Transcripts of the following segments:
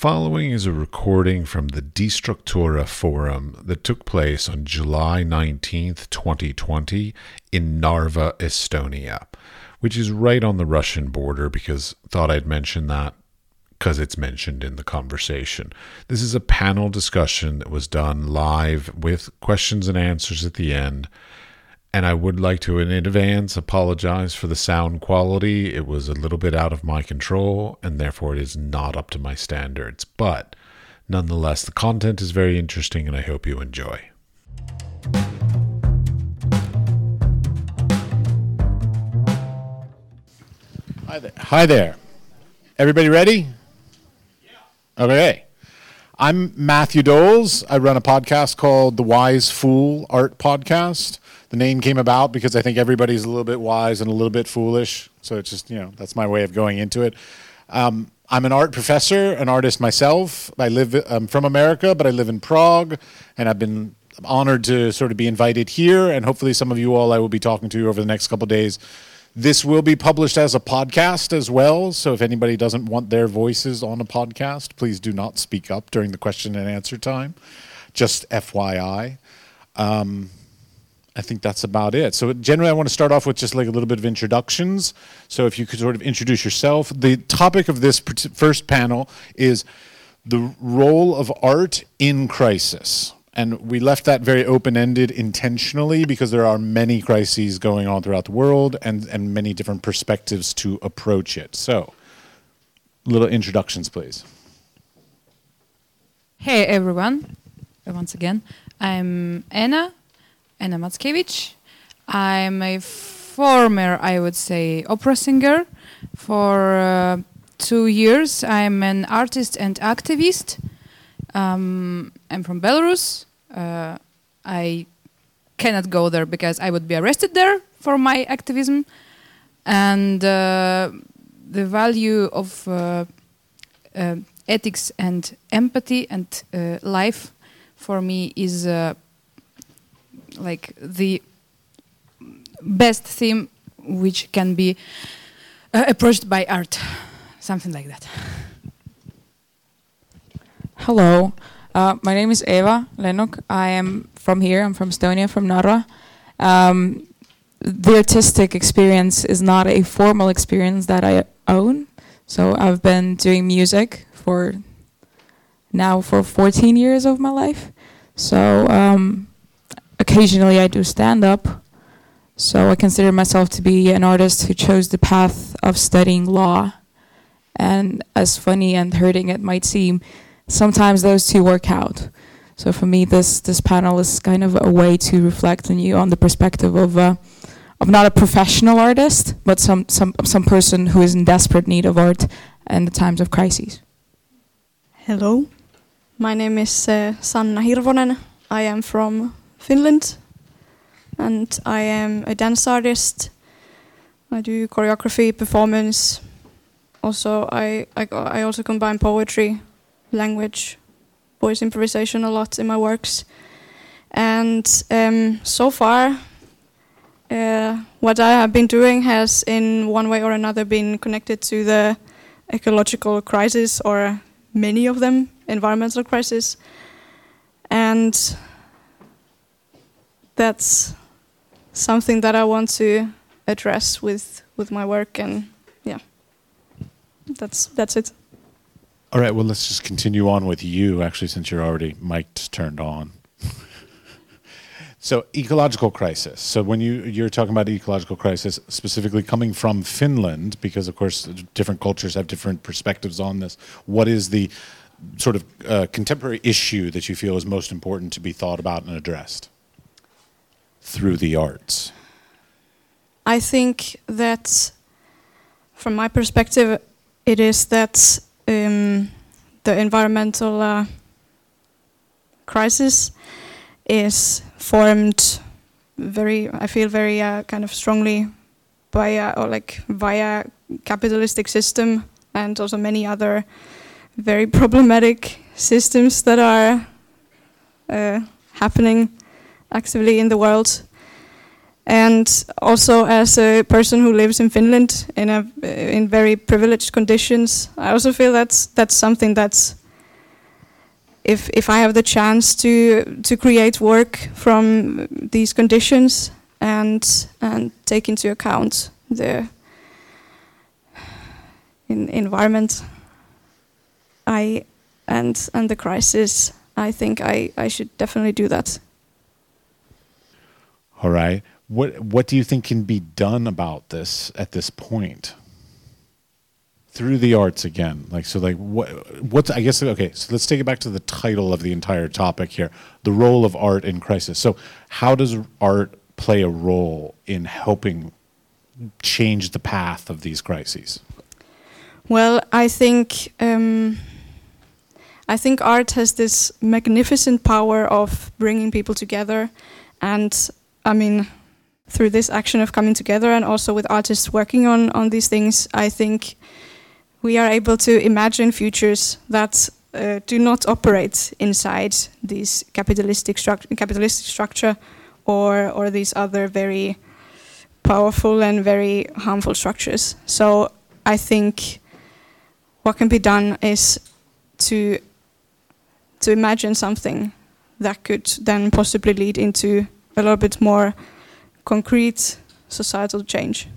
following is a recording from the Destructura Forum that took place on July 19th, 2020, in Narva, Estonia, which is right on the Russian border because thought I'd mention that because it's mentioned in the conversation. This is a panel discussion that was done live with questions and answers at the end. And I would like to, in advance, apologize for the sound quality. It was a little bit out of my control, and therefore it is not up to my standards. But nonetheless, the content is very interesting, and I hope you enjoy. Hi there. Hi there. Everybody ready? Yeah. Okay. I'm Matthew Doles. I run a podcast called The Wise Fool Art Podcast. The name came about because I think everybody's a little bit wise and a little bit foolish. So it's just, you know, that's my way of going into it. Um, I'm an art professor, an artist myself. I live I'm from America, but I live in Prague, and I've been honored to sort of be invited here. And hopefully, some of you all I will be talking to over the next couple days this will be published as a podcast as well. So if anybody doesn't want their voices on a podcast, please do not speak up during the question and answer time. Just FYI. Um, I think that's about it. So generally, I want to start off with just like a little bit of introductions. So if you could sort of introduce yourself. The topic of this first panel is the role of art in crisis and we left that very open-ended intentionally because there are many crises going on throughout the world and, and many different perspectives to approach it. So, little introductions, please. Hey everyone, once again, I'm Anna, Anna Matskevitch. I'm a former, I would say, opera singer. For uh, two years, I'm an artist and activist. Um, I'm from Belarus. Uh, I cannot go there because I would be arrested there for my activism. And uh, the value of uh, uh ethics and empathy and uh, life for me is like the best theme which can be approached by art, something like that. Hello, uh, my name is Eva Lennuk. I am from here. I'm from Estonia, from Narva. Um, the artistic experience is not a formal experience that I own. So I've been doing music for now for 14 years of my life. So um, occasionally I do stand up. So I consider myself to be an artist who chose the path of studying law. And as funny and hurting it might seem, sometimes those two work out. So for me, this this panel is kind of a way to reflect on you on the perspective of uh, of not a professional artist, but some some some person who is in desperate need of art in the times of crises. Hello, my name is uh, Sanna Hirvonen. I am from Finland, and I am a dance artist. I do choreography, performance. Also, I I, I also combine poetry language, voice improvisation a lot in my works. And um, so far, uh, what I have been doing has, in one way or another, been connected to the ecological crisis, or many of them, environmental crisis. And that's something that I want to address with, with my work, and yeah, that's that's it. All right, well, let's just continue on with you, actually, since you're already mic'd turned on. so, ecological crisis. So, when you, you're talking about ecological crisis, specifically coming from Finland, because of course, different cultures have different perspectives on this, what is the sort of uh, contemporary issue that you feel is most important to be thought about and addressed through the arts? I think that, from my perspective, it is that um, the environmental uh, crisis is formed very, I feel very uh, kind of strongly by uh, or like via capitalistic system and also many other very problematic systems that are uh, happening actively in the world. And also, as a person who lives in Finland in a in very privileged conditions, I also feel that's that's something that's if if I have the chance to to create work from these conditions and and take into account the in environment, I and and the crisis, I think I I should definitely do that. All right. What what do you think can be done about this at this point? Through the arts again. Like so like what what's I guess okay, so let's take it back to the title of the entire topic here. The role of art in crisis. So how does art play a role in helping change the path of these crises? Well, I think um, I think art has this magnificent power of bringing people together, and I mean, through this action of coming together, and also with artists working on on these things, I think we are able to imagine futures that uh, do not operate inside this capitalistic capitalistic structure, or or these other very powerful and very harmful structures. So I think what can be done is to to imagine something that could then possibly lead into a little bit more concrete societal change.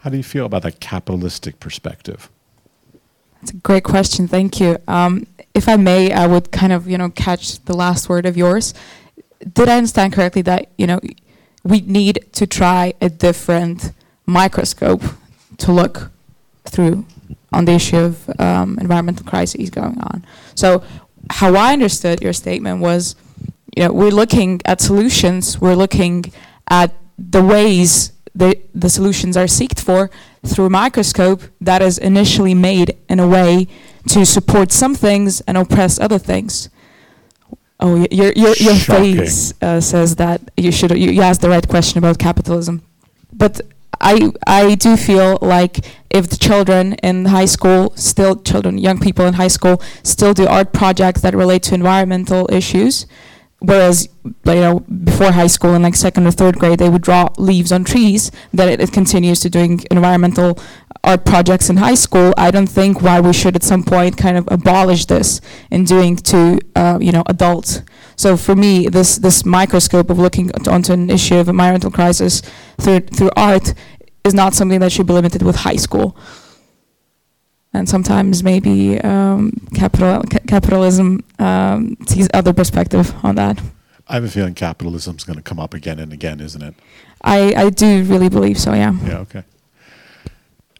How do you feel about that capitalistic perspective? That's a great question. Thank you. Um, if I may, I would kind of you know catch the last word of yours. Did I understand correctly that you know we need to try a different microscope to look through on the issue of um, environmental crises going on? So, how I understood your statement was, you know, we're looking at solutions. We're looking at the ways the, the solutions are seeked for through a microscope that is initially made in a way to support some things and oppress other things. Oh, your your your Shocking. face uh, says that you should you, you asked the right question about capitalism, but I I do feel like if the children in high school still children young people in high school still do art projects that relate to environmental issues, whereas you know before high school in like second or third grade they would draw leaves on trees that it, it continues to doing environmental art projects in high school. I don't think why we should at some point kind of abolish this in doing to uh, you know adults. So for me this this microscope of looking onto an issue of environmental crisis through through art is not something that should be limited with high school and sometimes maybe um, capital ca- capitalism um, sees other perspective on that. I have a feeling capitalism is going to come up again and again, isn't it? I, I do really believe so. Yeah. Yeah. Okay.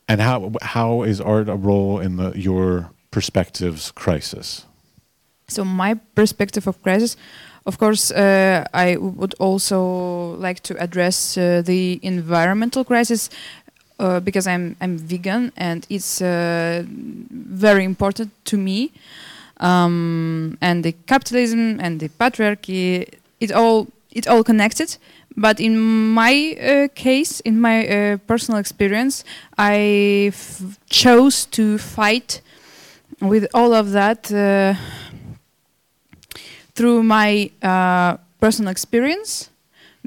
And how how is art a role in the your perspectives crisis? So my perspective of crisis, of course, uh, I would also like to address uh, the environmental crisis uh, because I'm I'm vegan and it's uh, very important to me. Um, and the capitalism and the patriarchy, it all it all connected. But in my uh, case, in my uh, personal experience, I chose to fight with all of that uh, through my uh, personal experience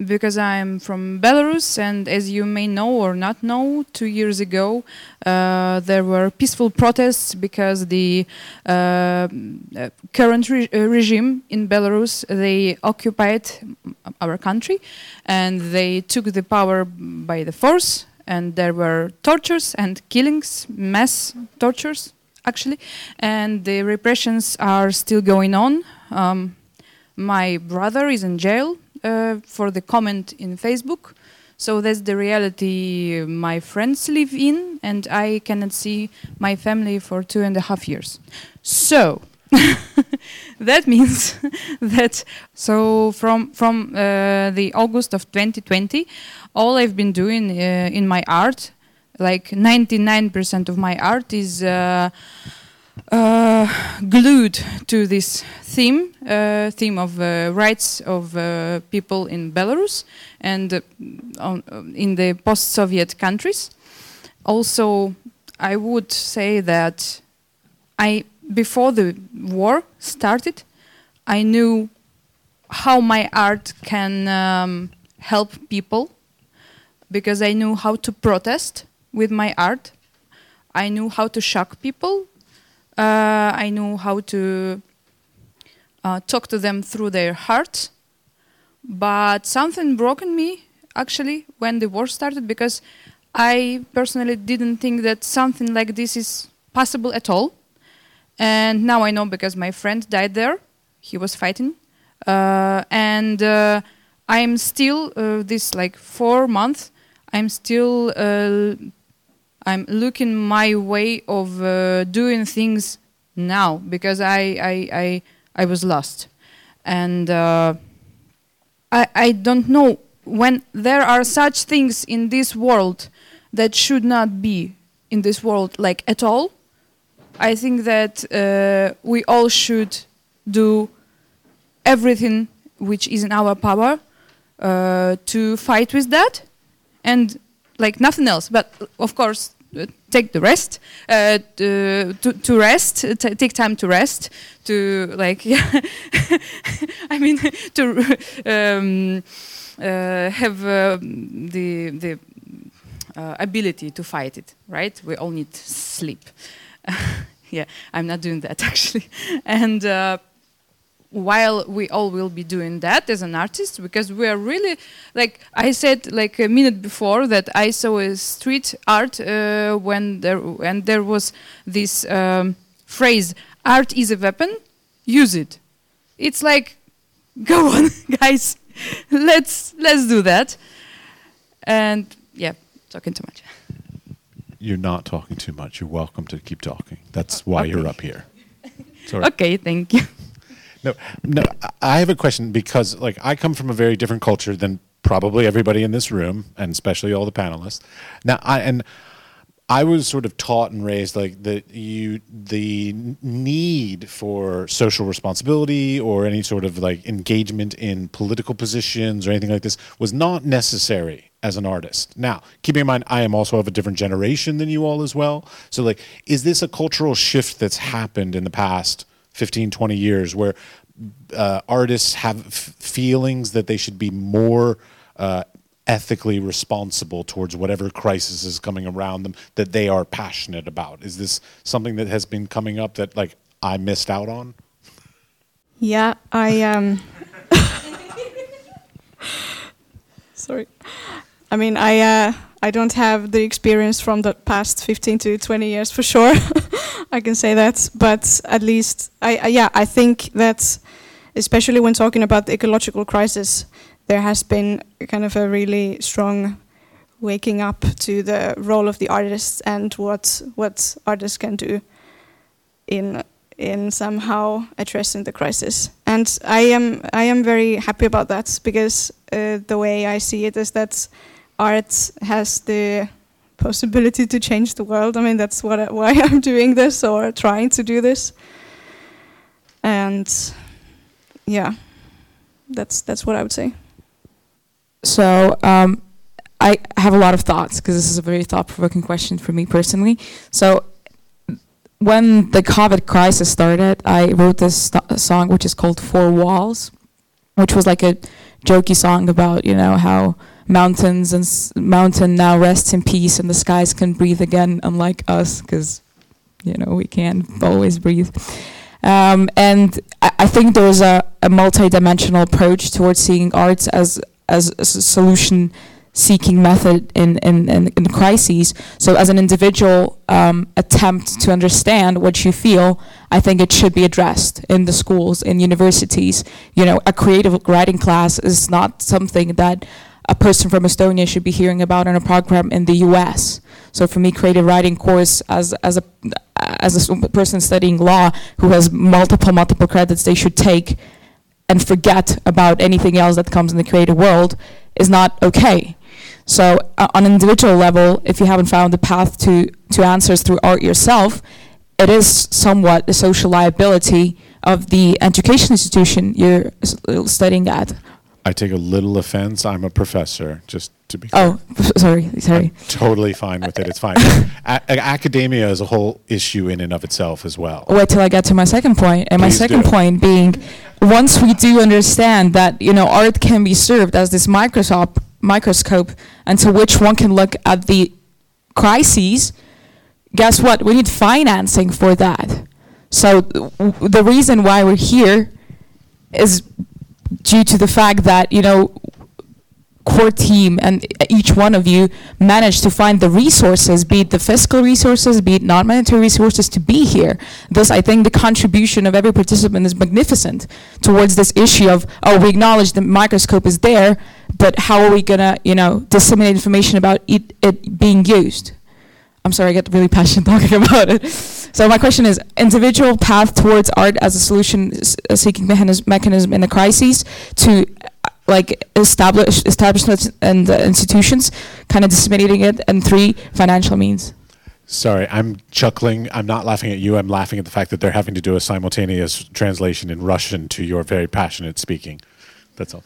because I'm from Belarus, and as you may know or not know, two years ago uh, there were peaceful protests because the uh, uh, current re- uh, regime in Belarus they occupied our country, and they took the power by the force, and there were tortures and killings, mass tortures actually, and the repressions are still going on. Um, my brother is in jail uh, for the comment in Facebook. So that's the reality my friends live in, and I cannot see my family for two and a half years. So that means that so from from uh, the August of 2020, all I've been doing uh, in my art, like 99% of my art, is. Uh, uh, glued to this theme, uh, theme of uh, rights of uh, people in Belarus and uh, on, in the post-Soviet countries. Also, I would say that I, before the war started, I knew how my art can um, help people because I knew how to protest with my art. I knew how to shock people Uh, I knew how to uh, talk to them through their heart. But something broke in me actually when the war started because I personally didn't think that something like this is possible at all. And now I know because my friend died there. He was fighting. Uh, and uh, I'm still, uh, this like four months, I'm still, uh, I'm looking my way of uh, doing things now because I, I, I, I was lost. And uh, I, I don't know when there are such things in this world that should not be in this world like at all i think that uh, we all should do everything which is in our power uh, to fight with that and like nothing else but of course take the rest uh, to, to rest t- take time to rest to like yeah i mean to um, uh, have uh, the the uh, ability to fight it, right? We all need sleep. yeah, I'm not doing that actually. and uh, while we all will be doing that as an artist, because we are really, like I said like a minute before, that I saw a street art uh, when there and there was this um, phrase, "Art is a weapon, use it." It's like, go on, guys, let's let's do that. And yeah, talking too much. You're not talking too much. You're welcome to keep talking. That's why Okay. you're up here. Sorry. Okay, thank you. No, no. I- have a question because, like, I come from a very different culture than probably everybody in this room, and especially all the panelists. Now, I and I was sort of taught and raised like that you the need for social responsibility or any sort of like engagement in political positions or anything like this was not necessary as an artist. Now, keeping in mind I am also of a different generation than you all as well. So like is this a cultural shift that's happened in the past 15 20 years where uh, artists have f- feelings that they should be more uh, ethically responsible towards whatever crisis is coming around them that they are passionate about. Is this something that has been coming up that like I missed out on? Yeah, I um. Sorry, I mean I uh, I don't have the experience from the past 15 to 20 years for sure. I can say that, but at least I, I yeah I think that especially when talking about the ecological crisis, there has been kind of a really strong waking up to the role of the artists and what what artists can do in in somehow addressing the crisis. And I am I am very happy about that because uh, the way I see it is that art has the possibility to change the world. I mean that's what I, why I'm doing this or trying to do this. And yeah, that's that's what I would say. So um, I have a lot of thoughts because this is a very thought-provoking question for me personally. So when the COVID crisis started, I wrote this song which is called Four Walls, which was like a jokey song about you know how mountains and s- mountain now rests in peace and the skies can breathe again, unlike us, because you know we can't always breathe. Um, and I, I think there was a, a multi-dimensional approach towards seeing arts as as a solution seeking method in, in, in, in crises. So as an individual um, attempt to understand what you feel, I think it should be addressed in the schools, in universities. You know, a creative writing class is not something that a person from Estonia should be hearing about in a program in the U.S. So for me, creative writing course as as a as a person studying law who has multiple multiple credits, they should take and forget about anything else that comes in the creative world is not okay. So uh, on an individual level, if you haven't found the path to, to answers through art yourself, it is somewhat a social liability of the education institution you're studying at. I take a little offense. I'm a professor, just to be oh, clear. Oh, sorry, sorry. I'm totally fine with it. It's fine. a- academia is a whole issue in and of itself as well. Oh, wait till I get to my second point. And my second do. point being, once we do understand that you know art can be served as this microscope microscope into which one can look at the crises, guess what? We need financing for that. So the reason why we're here is due to the fact that you know core team and each one of you managed to find the resources, be it the fiscal resources, be it non-monetary resources, to be here. Thus, I think the contribution of every participant is magnificent towards this issue of, oh, we acknowledge the microscope is there, but how are we gonna, you know, disseminate information about it, it being used? I'm sorry, I get really passionate talking about it. So my question is, individual path towards art as a solution-seeking mechanism, mechanism in the crises to uh, like establish establishments and uh, institutions, kind of disseminating it, and three, financial means. Sorry, I'm chuckling. I'm not laughing at you. I'm laughing at the fact that they're having to do a simultaneous translation in Russian to your very passionate speaking. That's all.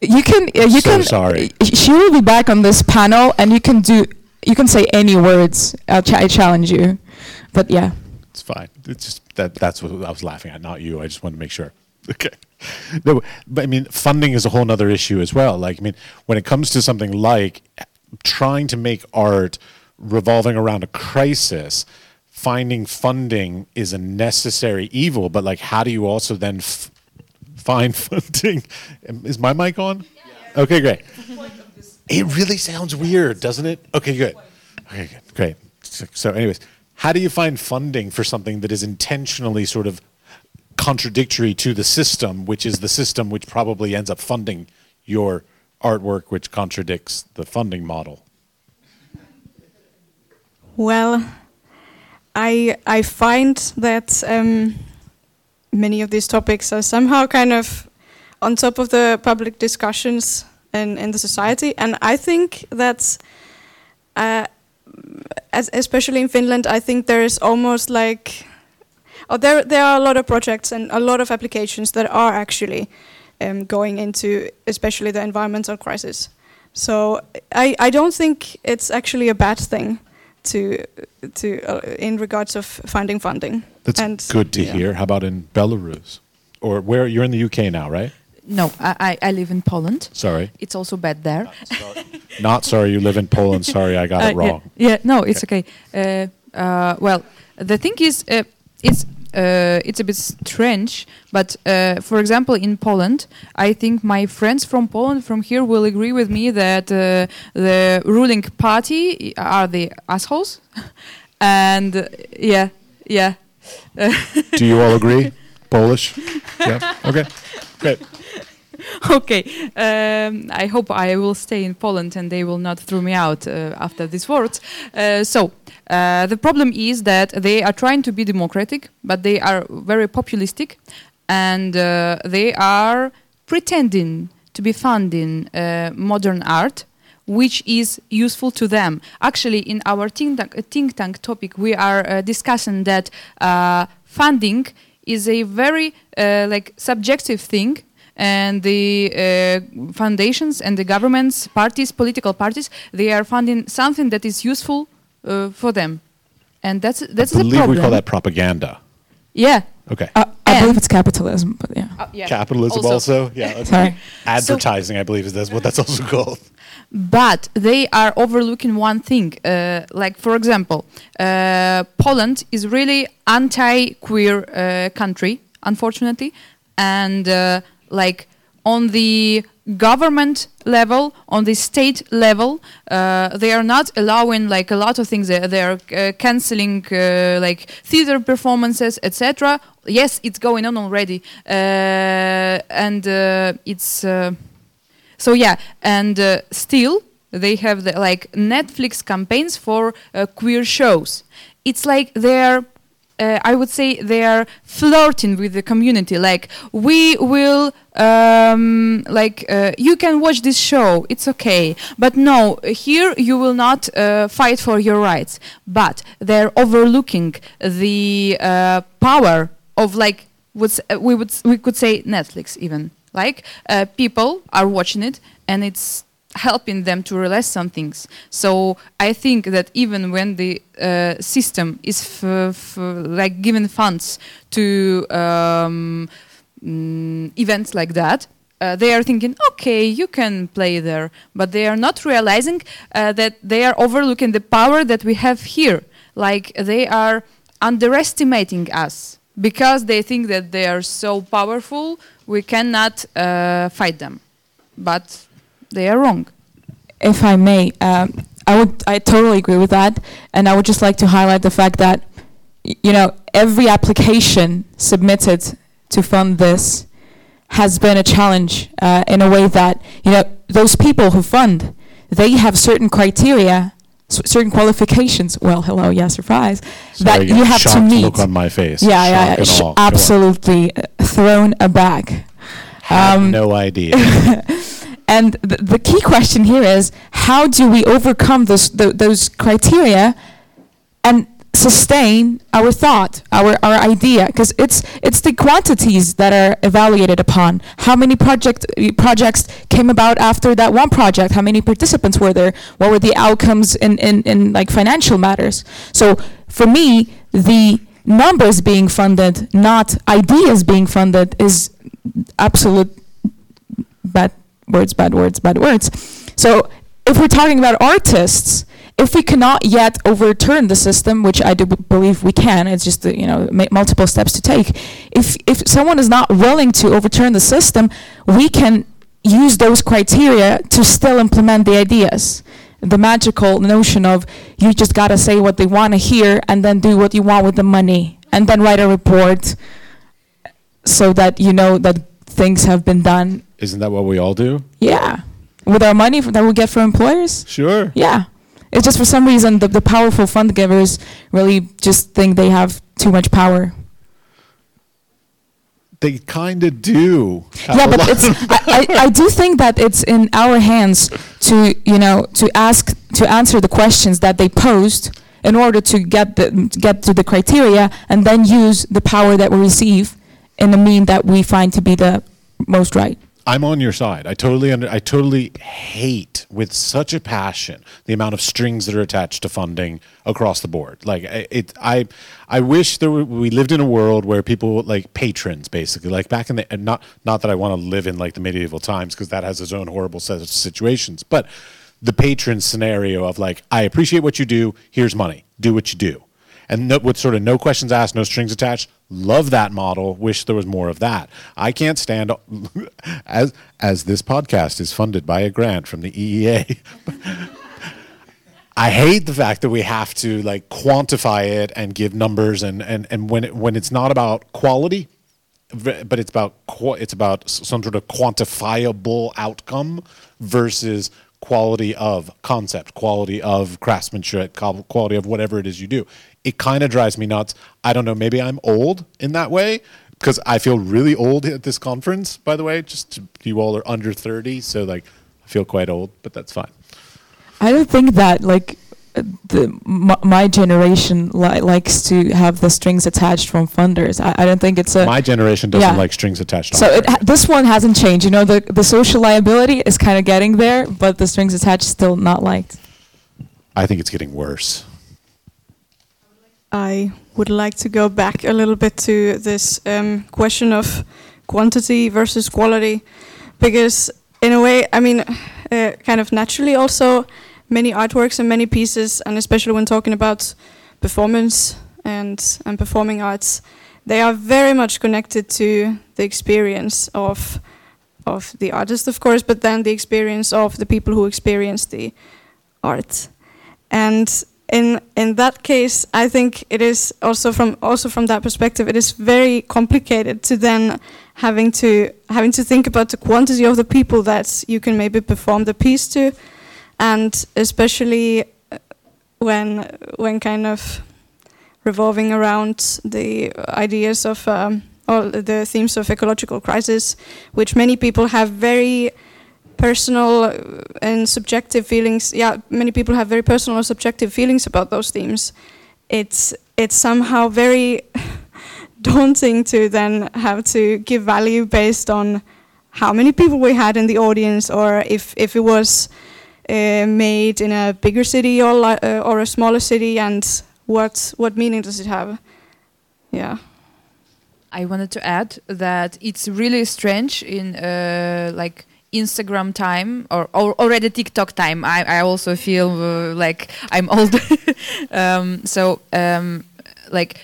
You can, uh, you So can. sorry. uh, She will be back on this panel, and you can do, you can say any words. I'll ch- I challenge you, but yeah. It's fine. It's just that that's what I was laughing at, not you. I just wanted to make sure. Okay. No, but I mean, funding is a whole other issue as well. Like, I mean, when it comes to something like trying to make art revolving around a crisis, finding funding is a necessary evil. But like, how do you also then f- find funding? Is my mic on? Okay, great. It really sounds weird, doesn't it? Okay, good. Okay, good. Great. So, anyways, how do you find funding for something that is intentionally sort of contradictory to the system, which is the system which probably ends up funding your artwork, which contradicts the funding model? Well, I I find that um, many of these topics are somehow kind of on top of the public discussions in, in the society, and I think that, uh, as, especially in Finland, I think there is almost like, oh, there there are a lot of projects and a lot of applications that are actually um, going into, especially the environmental crisis. So I, I don't think it's actually a bad thing to to uh, in regards of finding funding. That's And- good to yeah. hear. How about in Belarus? Or where you're in the UK now, right? No, I, I- live in Poland. Sorry. It's also bad there. Not sorry you live in Poland. Sorry I got it Uh, yeah, wrong. Yeah, no, it's okay. Uh, uh, well, the thing is, uh, it's uh, it's a bit strange, but uh, for example, in Poland, I think my friends from Poland from here will agree with me that uh, the ruling party are the assholes, and uh, yeah, yeah. Do you all agree? Polish? Yeah. Okay. Great. okay. Um, I hope I will stay in Poland and they will not throw me out uh, after these words. Uh, so uh, the problem is that they are trying to be democratic, but they are very populistic, and uh, they are pretending to be funding uh, modern art. Which is useful to them. Actually, in our think tank, uh, think tank topic, we are uh, discussing that uh, funding is a very uh, like subjective thing and the uh, foundations and the governments parties political parties they are funding something that is useful uh, for them and that's that's I the believe problem we call that propaganda. yeah Okay. Uh, I And- believe it's capitalism, but yeah. Uh, yeah. Capitalism also? Yeah. okay. Sorry. Advertising, I believe, is that's what that's also called. but they are overlooking one thing uh, like for example uh, poland is really anti-queer uh, country unfortunately and uh, like on the government level on the state level uh, they are not allowing like a lot of things. They, they are uh, canceling uh, like theater performances etc yes it's going on already. Uh, and uh, it's uh, so yeah, and still they have the, like Netflix campaigns for queer shows. It's like they're, uh, I would say they're flirting with the community. Like we will, um, like uh, you can watch this show, it's okay. But no, here you will not uh, fight for your rights. But they're overlooking the uh, power of like what's uh, we would we could say Netflix even like uh, people are watching it and it's helping them to realize some things. So i think that even when the uh, system is like given funds to um, mm, events like that uh, they are thinking okay you can play there. But they are not realizing uh, that they are overlooking the power that we have here. Like they are underestimating us because they think that they are so powerful. We cannot uh, fight them, but they are wrong. if I may, um, I would I totally agree with that, and I would just like to highlight the fact that you know every application submitted to fund this has been a challenge uh, in a way that you know those people who fund they have certain criteria, s- certain qualifications. Well, hello, yeah, surprise. that you have to meet. look on my face. yeah, yeah, yeah, sh- awe. Go on. absolutely uh, thrown aback. Um, no idea. And the, the key question here is how do we overcome those tho- those criteria and sustain our thought, our, our idea? Because it's it's the quantities that are evaluated upon. How many project projects came about after that one project? How many participants were there? What were the outcomes in, in, in like financial matters? So for me, the numbers being funded, not ideas being funded, is absolute bad words, bad words, bad words. So if we're talking about artists, if we cannot yet overturn the system, which I do b- believe we can, it's just you know ma- multiple steps to take. If if someone is not willing to overturn the system, we can use those criteria to still implement the ideas. The magical notion of you just gotta say what they want to hear and then do what you want with the money and then write a report so that you know that things have been done Isn't that what we all do? yeah. With our money that we get from employers? Sure. Yeah. It's just for some reason the, the powerful fund givers really just think they have too much power. They kind of do. yeah, but it's I, I, I do think that it's in our hands to you know to ask to answer the questions that they posed in order to get the get to the criteria and then use the power that we receive in the mean that we find to be the most right. I'm on your side. I totally under, I totally hate with such a passion the amount of strings that are attached to funding across the board. Like it, I, I wish there were, we lived in a world where people like patrons basically, like back in the not not that I want to live in like the medieval times because that has its own horrible set of situations, but the patron scenario of like I appreciate what you do. Here's money. Do what you do and no, with sort of no questions asked, no strings attached. Love that model. Wish there was more of that. I can't stand as as this podcast is funded by a grant from the EEA. I hate the fact that we have to like quantify it and give numbers and and and when it, when it's not about quality, but it's about it's about some sort of quantifiable outcome versus quality of concept, quality of craftsmanship, quality of whatever it is you do. It kind of drives me nuts. I don't know. Maybe I'm old in that way because I feel really old at this conference. By the way, just you all are under thirty, so like I feel quite old, but that's fine. I don't think that like the m- my generation li- likes to have the strings attached from funders. I, I don't think it's a My generation doesn't yeah. like strings attached. so it, ha- this one hasn't changed. You know, the the social liability is kind of getting there, but the strings attached still not liked. I think it's getting worse. I would like to go back a little bit to this um, question of quantity versus quality, because in a way, I mean, uh, kind of naturally, also many artworks and many pieces, and especially when talking about performance and and performing arts, they are very much connected to the experience of of the artist, of course, but then the experience of the people who experience the art, and in in that case, I think it is also from also from that perspective, it is very complicated to then having to having to think about the quantity of the people that you can maybe perform the piece to, and especially uh, when when kind of revolving around the ideas of um, or the themes of ecological crisis, which many people have very personal and subjective feelings. Yeah, many people have very personal or subjective feelings about those themes. It's it's somehow very daunting to then have to give value based on how many people we had in the audience, or if if it was uh, made in a bigger city or uh, or a smaller city, and what what meaning does it have? Yeah. I wanted to add that it's really strange in uh, like Instagram time or, or already TikTok time. I, I also feel uh, like I'm old. um, so um, like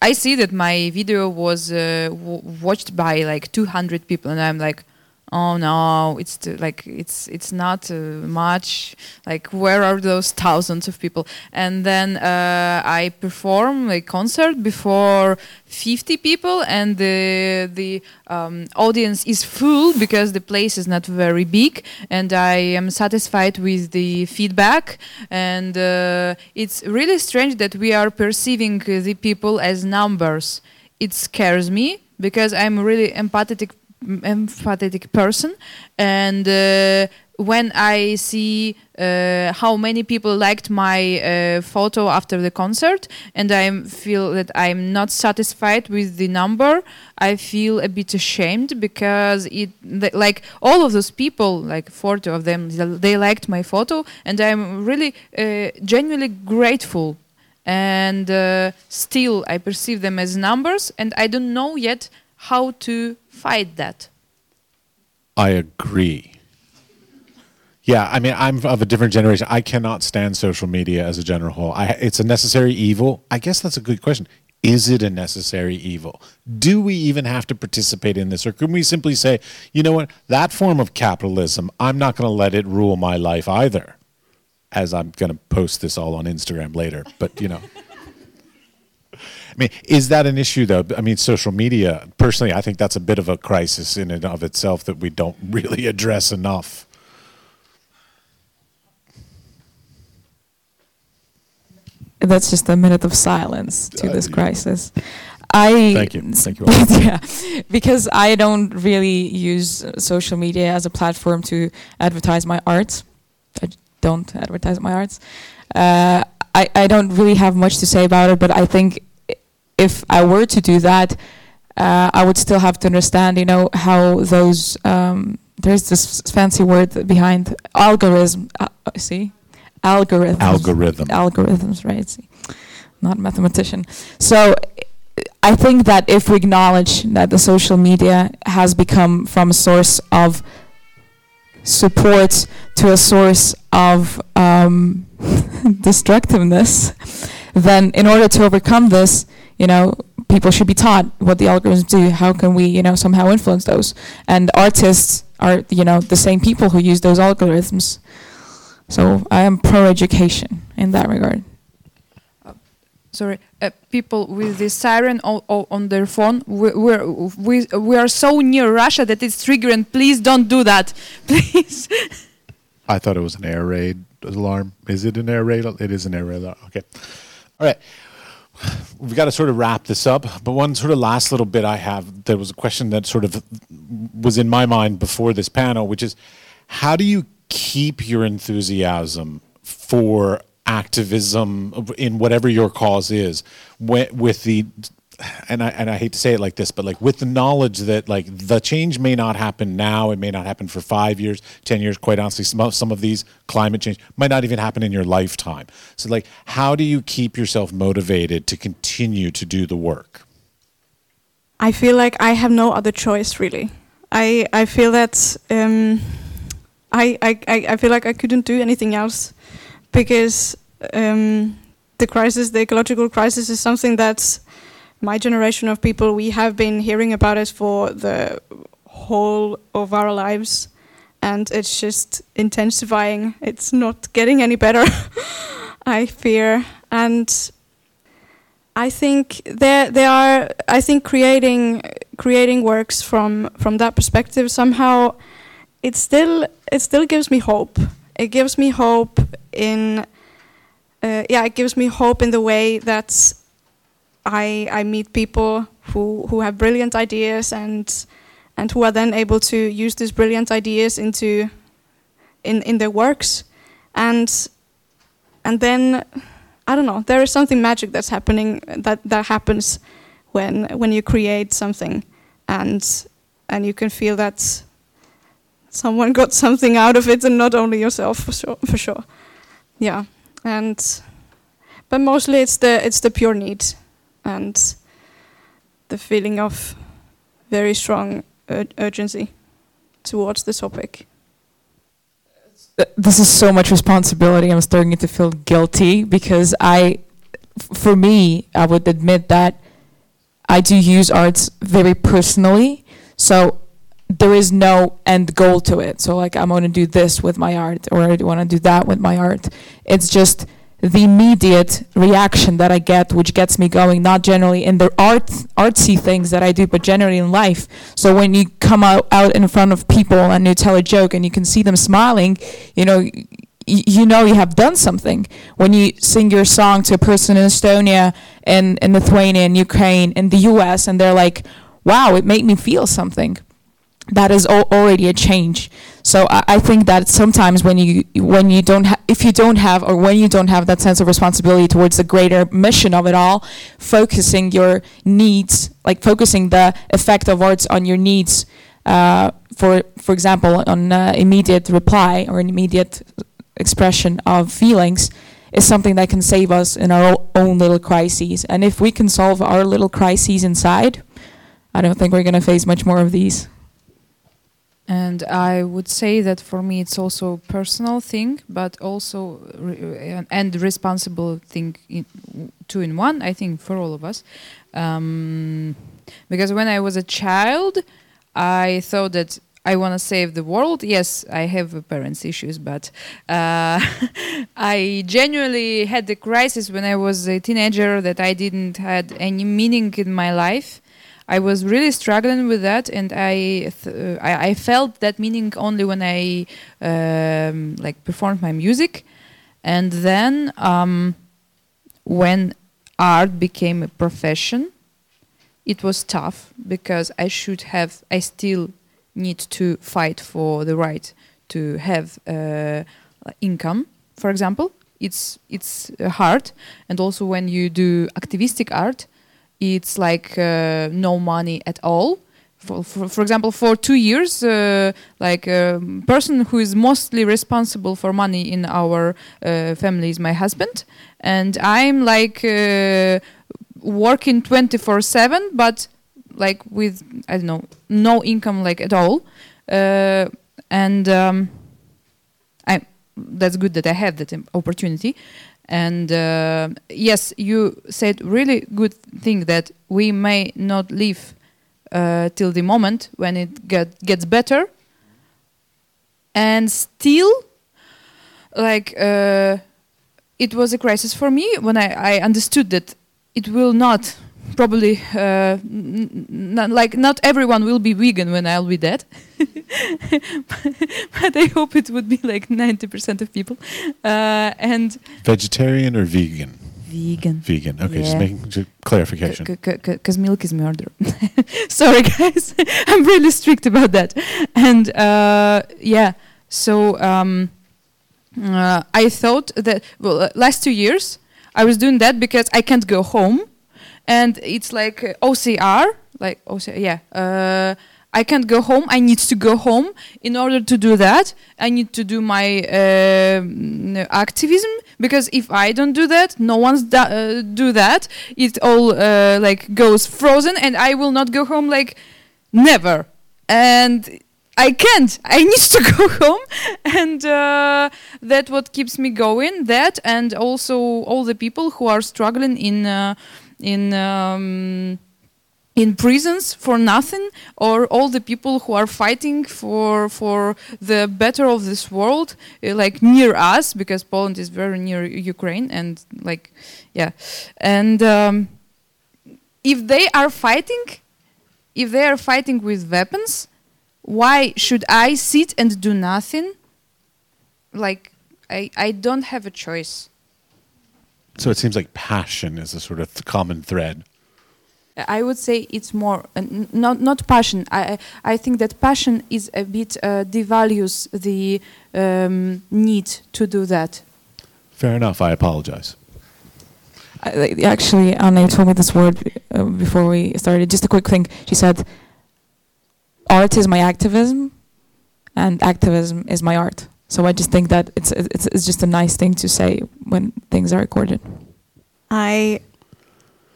I see that my video was uh, watched by like 200 people, and I'm like, oh no it's too, like it's it's not uh, much. Like where are those thousands of people? And then uh, i perform a concert before 50 people and the the um, audience is full because the place is not very big and i am satisfied with the feedback. And uh, it's really strange that we are perceiving the people as numbers. It scares me because i'm really empathetic empathetic person. And uh, when i see uh, how many people liked my uh, photo after the concert and i feel that i'm not satisfied with the number i feel a bit ashamed because it th- like all of those people like 40 of them they liked my photo and i'm really uh, genuinely grateful. And uh, still i perceive them as numbers and i don't know yet how to fight that. I agree. Yeah, I mean, I'm of a different generation. I cannot stand social media as a general whole. I, it's a necessary evil. I guess that's a good question. Is it a necessary evil? Do we even have to participate in this? Or can we simply say, you know what, that form of capitalism, I'm not going to let it rule my life either? As I'm going to post this all on Instagram later. But, you know. I mean, is that an issue though? I mean, social media. Personally, I think that's a bit of a crisis in and of itself that we don't really address enough. That's just a minute of silence to this crisis. I Thank you. Thank you. yeah, because I don't really use uh, social media as a platform to advertise my art. I don't advertise my arts. Uh, I, I don't really have much to say about it, but I think if I were to do that, uh, I would still have to understand, you know, how those um, there's this fancy word behind algorithm. Uh, see, algorithms. Algorithm. Algorithms, right? See, not mathematician. So. I think that if we acknowledge that the social media has become from a source of support to a source of um, destructiveness, then in order to overcome this, you know, people should be taught what the algorithms do. How can we, you know, somehow influence those? And artists are, you know, the same people who use those algorithms. So I am pro education in that regard. Sorry, uh, people with the siren o- o- on their phone. We, we're, we, we are so near Russia that it's triggering. Please don't do that. Please. I thought it was an air raid alarm. Is it an air raid? It is an air raid alarm. Okay. All right. We've got to sort of wrap this up. But one sort of last little bit I have, there was a question that sort of was in my mind before this panel, which is how do you keep your enthusiasm for activism in whatever your cause is with the and I and I hate to say it like this, but like with the knowledge that like the change may not happen now, it may not happen for five years, ten years. Quite honestly, some of, some of these climate change might not even happen in your lifetime. So like, how do you keep yourself motivated to continue to do the work? I feel like I have no other choice really. I I feel that um, I, I I feel like I couldn't do anything else because um, the crisis, the ecological crisis, is something that my generation of people we have been hearing about it for the whole of our lives, and it's just intensifying. It's not getting any better. I fear and. I think there there are I think creating creating works from from that perspective somehow it still it still gives me hope. It gives me hope in uh, yeah it gives me hope in the way that I I meet people who who have brilliant ideas and and who are then able to use these brilliant ideas into in in their works and and then I don't know. There is something magic that's happening that that happens when when you create something, and and you can feel that someone got something out of it, and not only yourself for sure. For sure, yeah. And but mostly it's the it's the pure need, and the feeling of very strong ur- urgency towards the topic. This is so much responsibility. I'm starting to feel guilty because I, for me, I would admit that I do use art very personally. So there is no end goal to it. So like I'm going to do this with my art or I want to do that with my art. It's just the immediate reaction that I get, which gets me going, not generally in the art artsy things that I do, but generally in life. So when you come out, out in front of people and you tell a joke and you can see them smiling, you know, you know you have done something. When you sing your song to a person in Estonia, in, in Lithuania, in Ukraine, in the US, and they're like, wow, it made me feel something that is al- already a change. So I, I think that sometimes when you when you don't ha- if you don't have or when you don't have that sense of responsibility towards the greater mission of it all, focusing your needs, like focusing the effect of arts on your needs, uh, for for example, on uh, immediate reply or an immediate expression of feelings. Is something that can save us in our own little crises, and if we can solve our little crises inside, I don't think we're going to face much more of these. And I would say that for me it's also a personal thing, but also re- and responsible thing in, two in one. I think for all of us, um, because when I was a child, I thought that I want to save the world. Yes, I have uh, parents' issues, but uh, I genuinely had the crisis when I was a teenager that I didn't had any meaning in my life. I was really struggling with that, and I th- I, I felt that meaning only when I um, like performed my music, and then um, when art became a profession, it was tough because I should have I still need to fight for the right to have uh, income, for example. It's it's hard, and also when you do activistic art it's like uh, no money at all. For, for, for example, for two years, uh, like a person who is mostly responsible for money in our uh, family is my husband, and I'm like uh, working 24/7, but like with I don't know no income like at all, uh, and um, I that's good that I have that im- opportunity. And uh, yes, you said really good thing that we may not live uh, till the moment when it get, gets better, and still, like uh, it was a crisis for me when I, I understood that it will not probably uh, n- n- like not everyone will be vegan when I'll be dead, but I hope it would be like ninety percent of people, uh, and Vegetarian or vegan? vegan. Vegan. Okay, just making just clarification. Because milk is murder. Sorry, guys. I'm really strict about that. And uh, yeah, so um, uh, I thought that, well, uh, last two years, I was doing that because I can't go home. And it's like uh, OCR, like OCR, yeah. Uh, I can't go home. I need to go home. In order to do that, I need to do my um, activism because if I don't do that, no one's da- uh, do that. It all uh, like goes frozen, and I will not go home like never. And I can't. I need to go home, and uh, that what keeps me going. That and also all the people who are struggling in uh, in. Um, in prisons for nothing or all the people who are fighting for for the better of this world uh, like near us because Poland is very near Ukraine and like yeah and um, if they are fighting if they are fighting with weapons why should I sit and do nothing like I I don't have a choice So it seems like passion is a sort of th- common thread. I would say it's more uh, n- not not passion. I I I think that passion is a bit uh, devalues the um, need to do that. Fair enough. I apologize. I, actually, Anna told me this word uh, before we started. Just a quick thing. She said, "Art is my activism, and activism is my art." So I just think that it's it's it's just a nice thing to say when things are recorded. I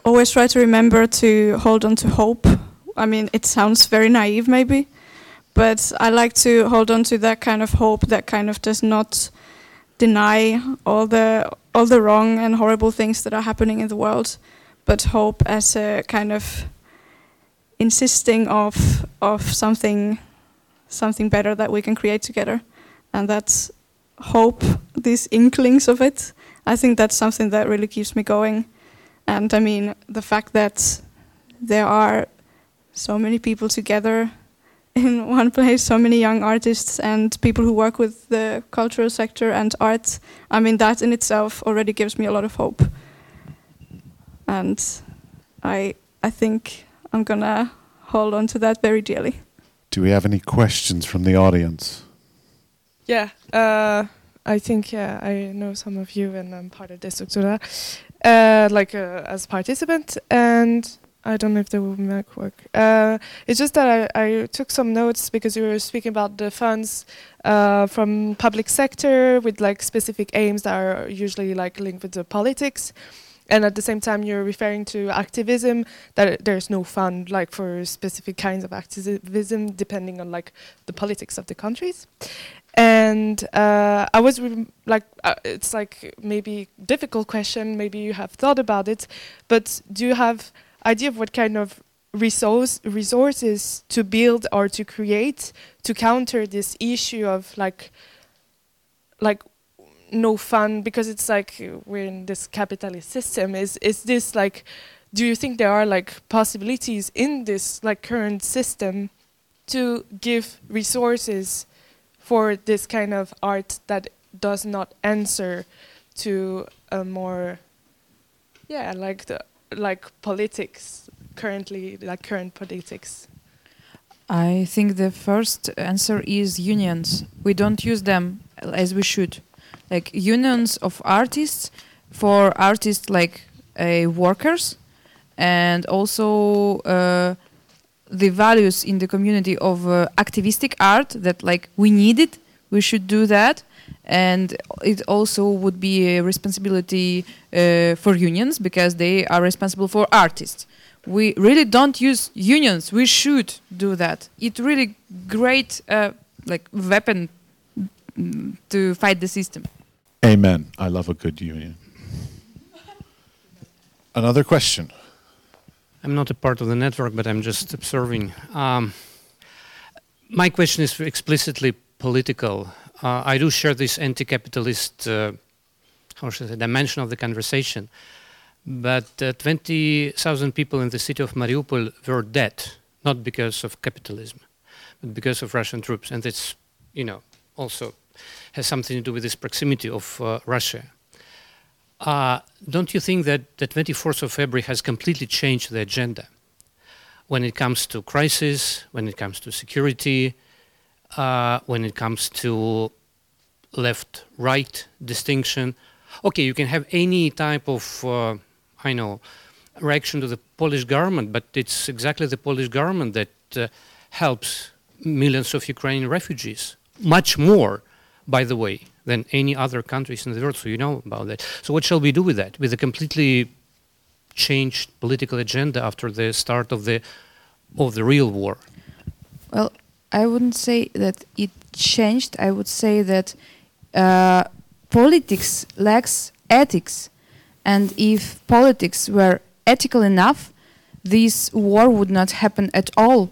always try to remember to hold on to hope. I mean, it sounds very naive, maybe, but I like to hold on to that kind of hope that kind of does not deny all the all the wrong and horrible things that are happening in the world, but hope as a kind of insisting of of something something better that we can create together, and that's hope, these inklings of it. I think that's something that really keeps me going, and I mean the fact that there are so many people together in one place, so many young artists and people who work with the cultural sector and art. I mean, that in itself already gives me a lot of hope. And I, I think I'm gonna hold on to that very dearly. Do we have any questions from the audience? Yeah, uh, I think yeah, I know some of you, and I'm part of Destructura, uh, like uh, as participant, and I don't know if the mic work. Uh, it's just that I, I, took some notes because you were speaking about the funds uh, from public sector with like specific aims that are usually like linked with the politics, and at the same time you're referring to activism that there's no fund like for specific kinds of activism depending on like the politics of the countries and uh, I was like, uh, it's like maybe difficult question. Maybe you have thought about it, but do you have idea of what kind of resource resources to build or to create to counter this issue of like, like no fun because it's like we're in this capitalist system. Is is this like? Do you think there are like possibilities in this like current system to give resources? For this kind of art that does not answer to a more yeah like the like politics currently like current politics. I think the first answer is unions. We don't use them as we should. Like unions of artists for artists like uh, workers and also uh, the values in the community of uh, activistic art that like we need it we should do that and it also would be a responsibility uh, for unions because they are responsible for artists. We really don't use unions we should do that. It's really great uh, like weapon to fight the system. Amen. I love a good union. Another question I'm not a part of the network, but I'm just observing. Um, my question is explicitly political. Uh, I do share this anti-capitalist, uh, how should I say, dimension of the conversation. But uh, 20,000 people in the city of Mariupol were dead, not because of capitalism, but because of Russian troops. And it's, you know, also has something to do with this proximity of uh, Russia. Uh, don't you think that the 24th of February has completely changed the agenda? When it comes to crisis, when it comes to security, uh, when it comes to left-right distinction? Okay, you can have any type of, uh, I know, reaction to the Polish government, but it's exactly the Polish government that uh, helps millions of Ukrainian refugees, much more, by the way, than any other countries in the world. So you know about that. So what shall we do with that? With a completely changed political agenda after the start of the of the real war? Well, I wouldn't say that it changed. I would say that uh, politics lacks ethics, and if politics were ethical enough, this war would not happen at all.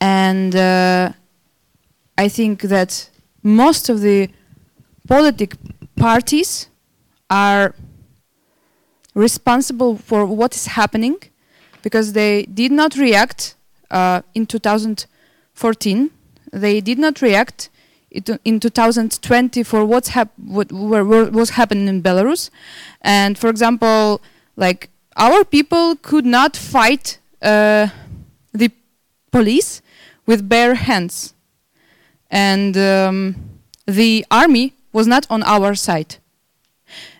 And uh, I think that most of the politic parties are responsible for what is happening because they did not react uh, in 2014. They did not react in 2020 for what's hap- what, what was happening in Belarus. And for example, like our people could not fight uh, the police with bare hands. And um, the army was not on our side.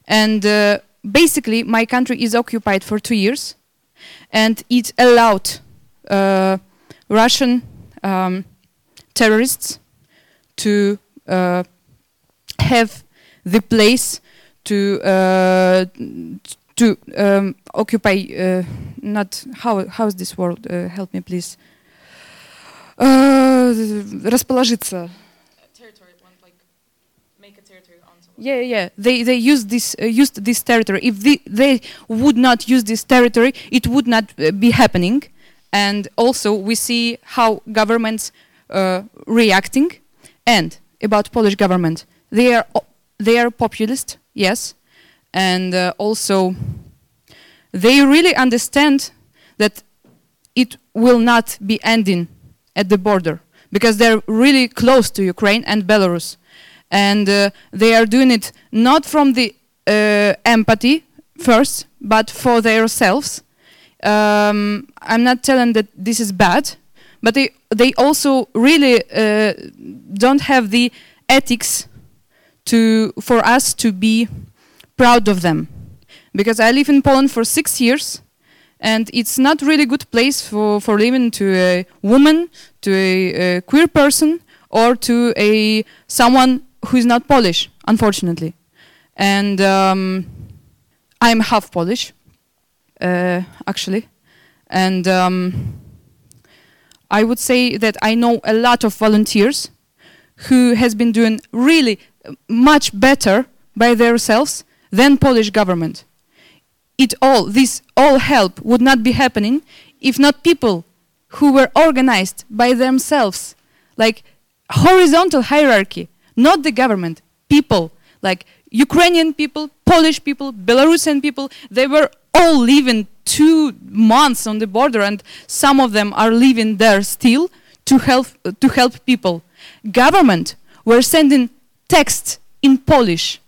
And uh, basically, my country is occupied for two years, and it allowed uh, Russian um, terrorists to uh, have the place to uh, to um, occupy. Uh, not how how is this word? Uh, help me, please. расположиться. Yeah, yeah. They they used this uh, used this territory. If they they would not use this territory, it would not uh, be happening, and also we see how governments uh, reacting. And about Polish government, they are o- they are populist, yes, and uh, also they really understand that it will not be ending at the border because they're really close to Ukraine and Belarus, and uh, they are doing it not from the uh, empathy first, but for themselves. Um, I'm not telling that this is bad, but they they also really uh, don't have the ethics to for us to be proud of them because I live in Poland for six years and it's not really a good place for, for living to a woman, to a, a queer person, or to a someone who is not Polish, unfortunately. And um, I'm half Polish, uh, actually, and um, I would say that I know a lot of volunteers who has been doing really much better by themselves than Polish government it all this all help would not be happening if not people who were organized by themselves. Like horizontal hierarchy not the government people. Like ukrainian people polish people belarusian people they were all living two months on the border and some of them are living there still to help to help people. Government were sending texts in polish.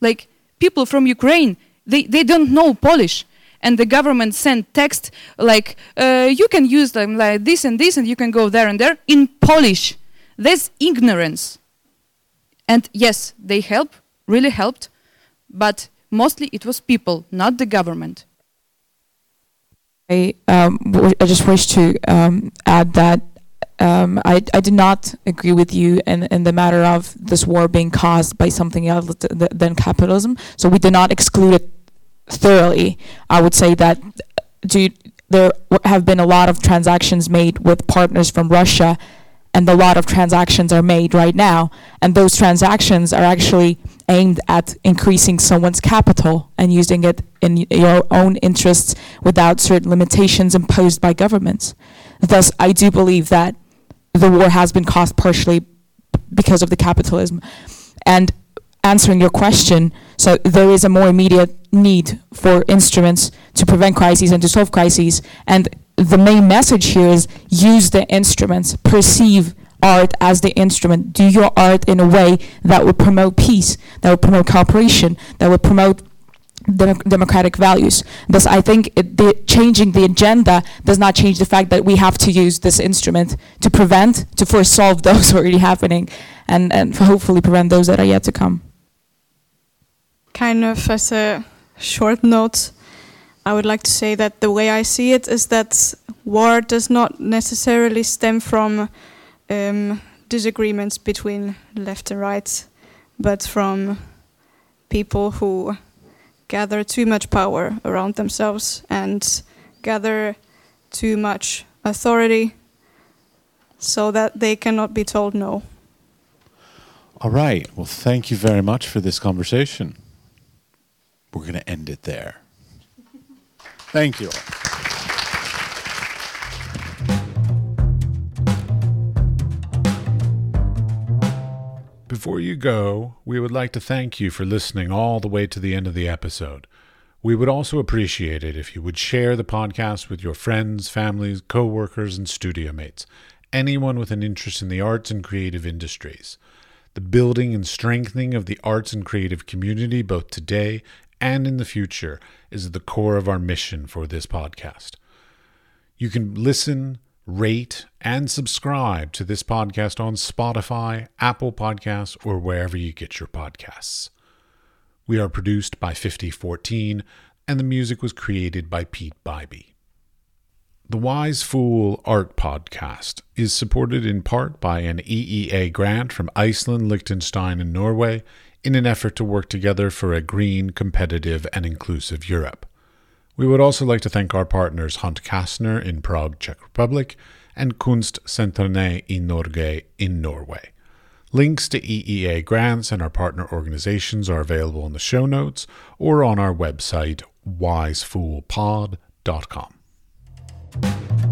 Like people from ukraine they, they don't know Polish. And the government sent text like, uh, you can use them like this and this, and you can go there and there in Polish. That's ignorance. And yes, they help, really helped, but mostly it was people, not the government. I, um, just wish to um, add that um, I, I did not agree with you in, in the matter of this war being caused by something else th- th- than capitalism. So we did not exclude it thoroughly. I would say that do there have been a lot of transactions made with partners from Russia, and a lot of transactions are made right now, and those transactions are actually aimed at increasing someone's capital and using it in your own interests without certain limitations imposed by governments. Thus, I do believe that the war has been caused partially because of the capitalism. And answering your question, so there is a more immediate need for instruments to prevent crises and to solve crises. And the main message here is use the instruments, perceive art as the instrument, do your art in a way that will promote peace, that will promote cooperation, that will promote democ- democratic values. Thus, I think it, the, changing the agenda does not change the fact that we have to use this instrument to prevent, to first solve those already happening, and, and hopefully prevent those that are yet to come. Kind of as a short note, I would like to say that the way I see it is that war does not necessarily stem from um, disagreements between left and right, but from people who gather too much power around themselves and gather too much authority so that they cannot be told no. All right. Well, thank you very much for this conversation. We're going to end it there. Thank you. Before you go, we would like to thank you for listening all the way to the end of the episode. We would also appreciate it if you would share the podcast with your friends, families, co workers, and studio mates, anyone with an interest in the arts and creative industries. The building and strengthening of the arts and creative community, both today and in the future, is at the core of our mission for this podcast. You can listen, rate, and subscribe to this podcast on Spotify, Apple Podcasts, or wherever you get your podcasts. We are produced by 5014, and the music was created by Peat Biby. The Wise Fool Art Podcast is supported in part by an EEA grant from Iceland, Liechtenstein, and Norway in an effort to work together for a green, competitive, and inclusive Europe. We would also like to thank our partners Hunt Kastner in Prague, Czech Republic, and Kunstsentrene i Norge in Norway. Links to EEA grants and our partner organizations are available in the show notes or on our website, wisefoolpod.com.